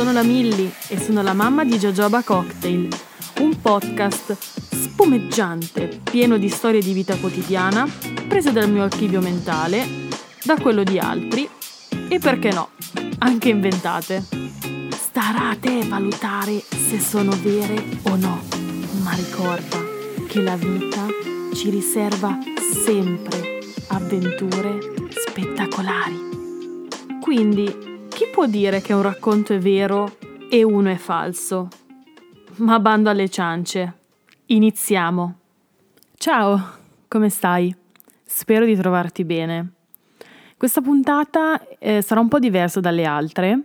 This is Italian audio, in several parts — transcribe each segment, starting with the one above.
sono la Milli e sono la mamma di Jojoba Cocktail, un podcast spumeggiante, pieno di storie di vita quotidiana, prese dal mio archivio mentale, da quello di altri e perché no, anche inventate. Starà a te valutare se sono vere o no, ma ricorda che la vita ci riserva sempre avventure spettacolari. Quindi chi può dire che un racconto è vero e uno è falso? Ma bando alle ciance. Iniziamo. Ciao, come stai? Spero di trovarti bene. Questa puntata eh, sarà un po' diversa dalle altre,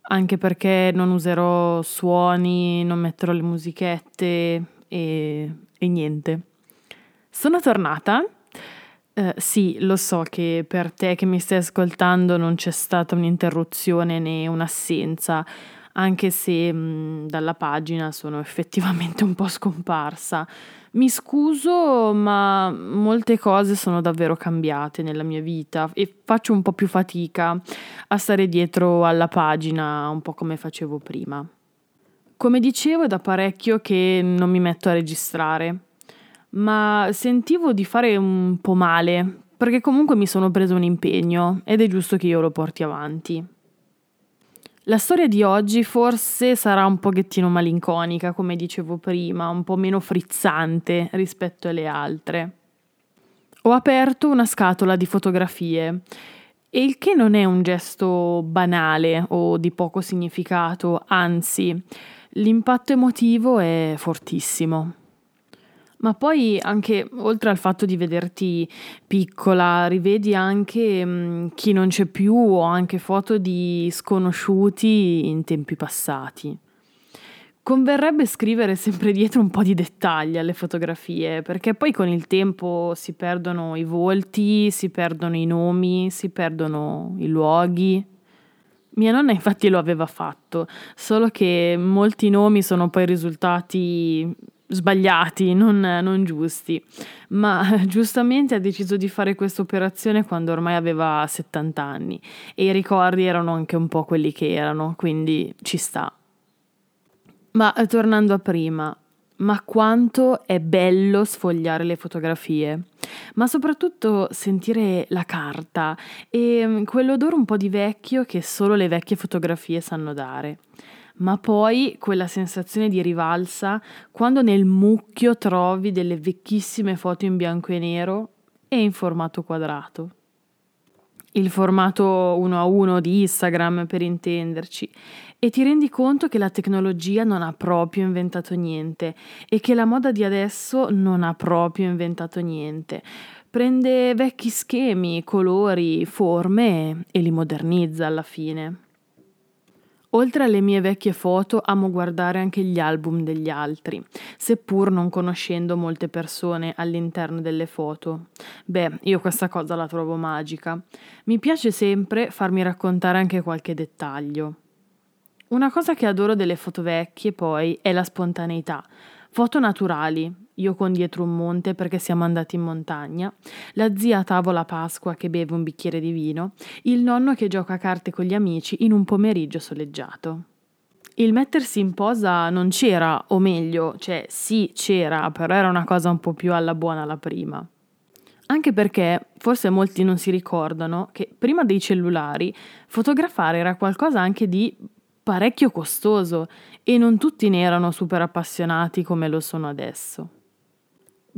anche perché non userò suoni, non metterò le musichette e, e niente. Sono tornata Uh, sì, lo so che per te che mi stai ascoltando non c'è stata un'interruzione né un'assenza, anche se mh, dalla pagina sono effettivamente un po' scomparsa. Mi scuso, ma molte cose sono davvero cambiate nella mia vita e faccio un po' più fatica a stare dietro alla pagina, un po' come facevo prima. Come dicevo, è da parecchio che non mi metto a registrare ma sentivo di fare un po' male, perché comunque mi sono preso un impegno ed è giusto che io lo porti avanti. La storia di oggi forse sarà un pochettino malinconica, come dicevo prima, un po' meno frizzante rispetto alle altre. Ho aperto una scatola di fotografie, e il che non è un gesto banale o di poco significato, anzi, l'impatto emotivo è fortissimo. Ma poi anche oltre al fatto di vederti piccola, rivedi anche mh, mm, chi non c'è più o anche foto di sconosciuti in tempi passati. Converrebbe scrivere sempre dietro un po' di dettagli alle fotografie, perché poi con il tempo si perdono i volti, si perdono i nomi, si perdono i luoghi. Mia nonna infatti lo aveva fatto, solo che molti nomi sono poi risultati sbagliati, non, non, giusti, ma giustamente ha deciso di fare questa operazione quando ormai aveva 70 anni e i ricordi erano anche un po' quelli che erano, quindi ci sta. Ma eh, tornando a prima, ma quanto è bello sfogliare le fotografie, ma soprattutto sentire la carta e mm, quell'odore un po' di vecchio che solo le vecchie fotografie sanno dare ma poi quella sensazione di rivalsa quando nel mucchio trovi delle vecchissime foto in bianco e nero e in formato quadrato. Il formato uno a uno di Instagram per intenderci, e ti rendi conto che la tecnologia non ha proprio inventato niente e che la moda di adesso non ha proprio inventato niente. Prende vecchi schemi, colori, forme e li modernizza alla fine. Oltre alle mie vecchie foto amo guardare anche gli album degli altri, seppur non conoscendo molte persone all'interno delle foto. Beh, io questa cosa la trovo magica. Mi piace sempre farmi raccontare anche qualche dettaglio. Una cosa che adoro delle foto vecchie poi è la spontaneità. Foto naturali, io con dietro un monte perché siamo andati in montagna, la zia a tavola a Pasqua che beve un bicchiere di vino, il nonno che gioca a carte con gli amici in un pomeriggio soleggiato. Il mettersi in posa non c'era, o meglio, cioè sì c'era, però era una cosa un po' più alla buona la prima. Anche perché forse molti non si ricordano che prima dei cellulari fotografare era qualcosa anche di parecchio costoso e non tutti ne erano super appassionati come lo sono adesso.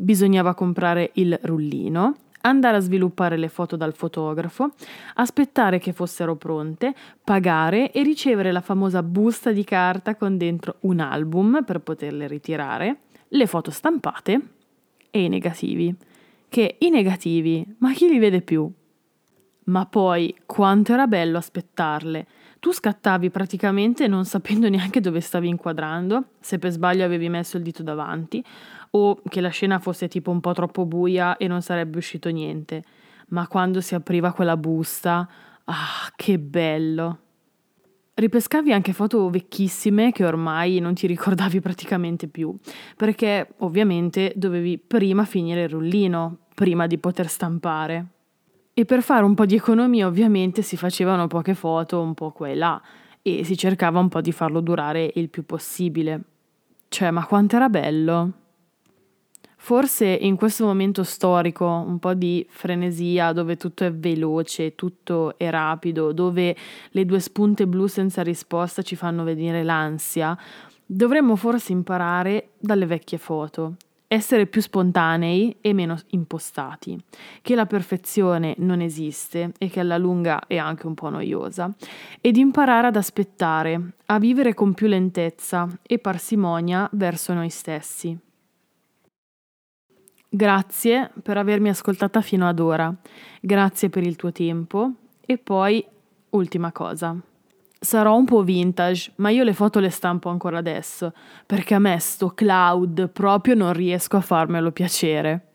Bisognava comprare il rullino, andare a sviluppare le foto dal fotografo, aspettare che fossero pronte, pagare e ricevere la famosa busta di carta con dentro un album per poterle ritirare, le foto stampate e i negativi. Che i negativi, ma chi li vede più? Ma poi quanto era bello aspettarle tu scattavi praticamente non sapendo neanche dove stavi inquadrando, se per sbaglio avevi messo il dito davanti, o che la scena fosse tipo un po' troppo buia e non sarebbe uscito niente. Ma quando si apriva quella busta, ah, che bello! Ripescavi anche foto vecchissime che ormai non ti ricordavi praticamente più, perché ovviamente dovevi prima finire il rullino, prima di poter stampare. E per fare un po' di economia ovviamente si facevano poche foto un po' qua e là e si cercava un po' di farlo durare il più possibile. Cioè, ma quanto era bello! Forse in questo momento storico, un po' di frenesia, dove tutto è veloce, tutto è rapido, dove le due spunte blu senza risposta ci fanno venire l'ansia, dovremmo forse imparare dalle vecchie foto, essere più spontanei e meno impostati, che la perfezione non esiste e che alla lunga è anche un po' noiosa, ed imparare ad aspettare, a vivere con più lentezza e parsimonia verso noi stessi. Grazie per avermi ascoltata fino ad ora, grazie per il tuo tempo e poi, ultima cosa. Sarò un po' vintage, ma io le foto le stampo ancora adesso, perché a me sto cloud proprio non riesco a farmelo piacere.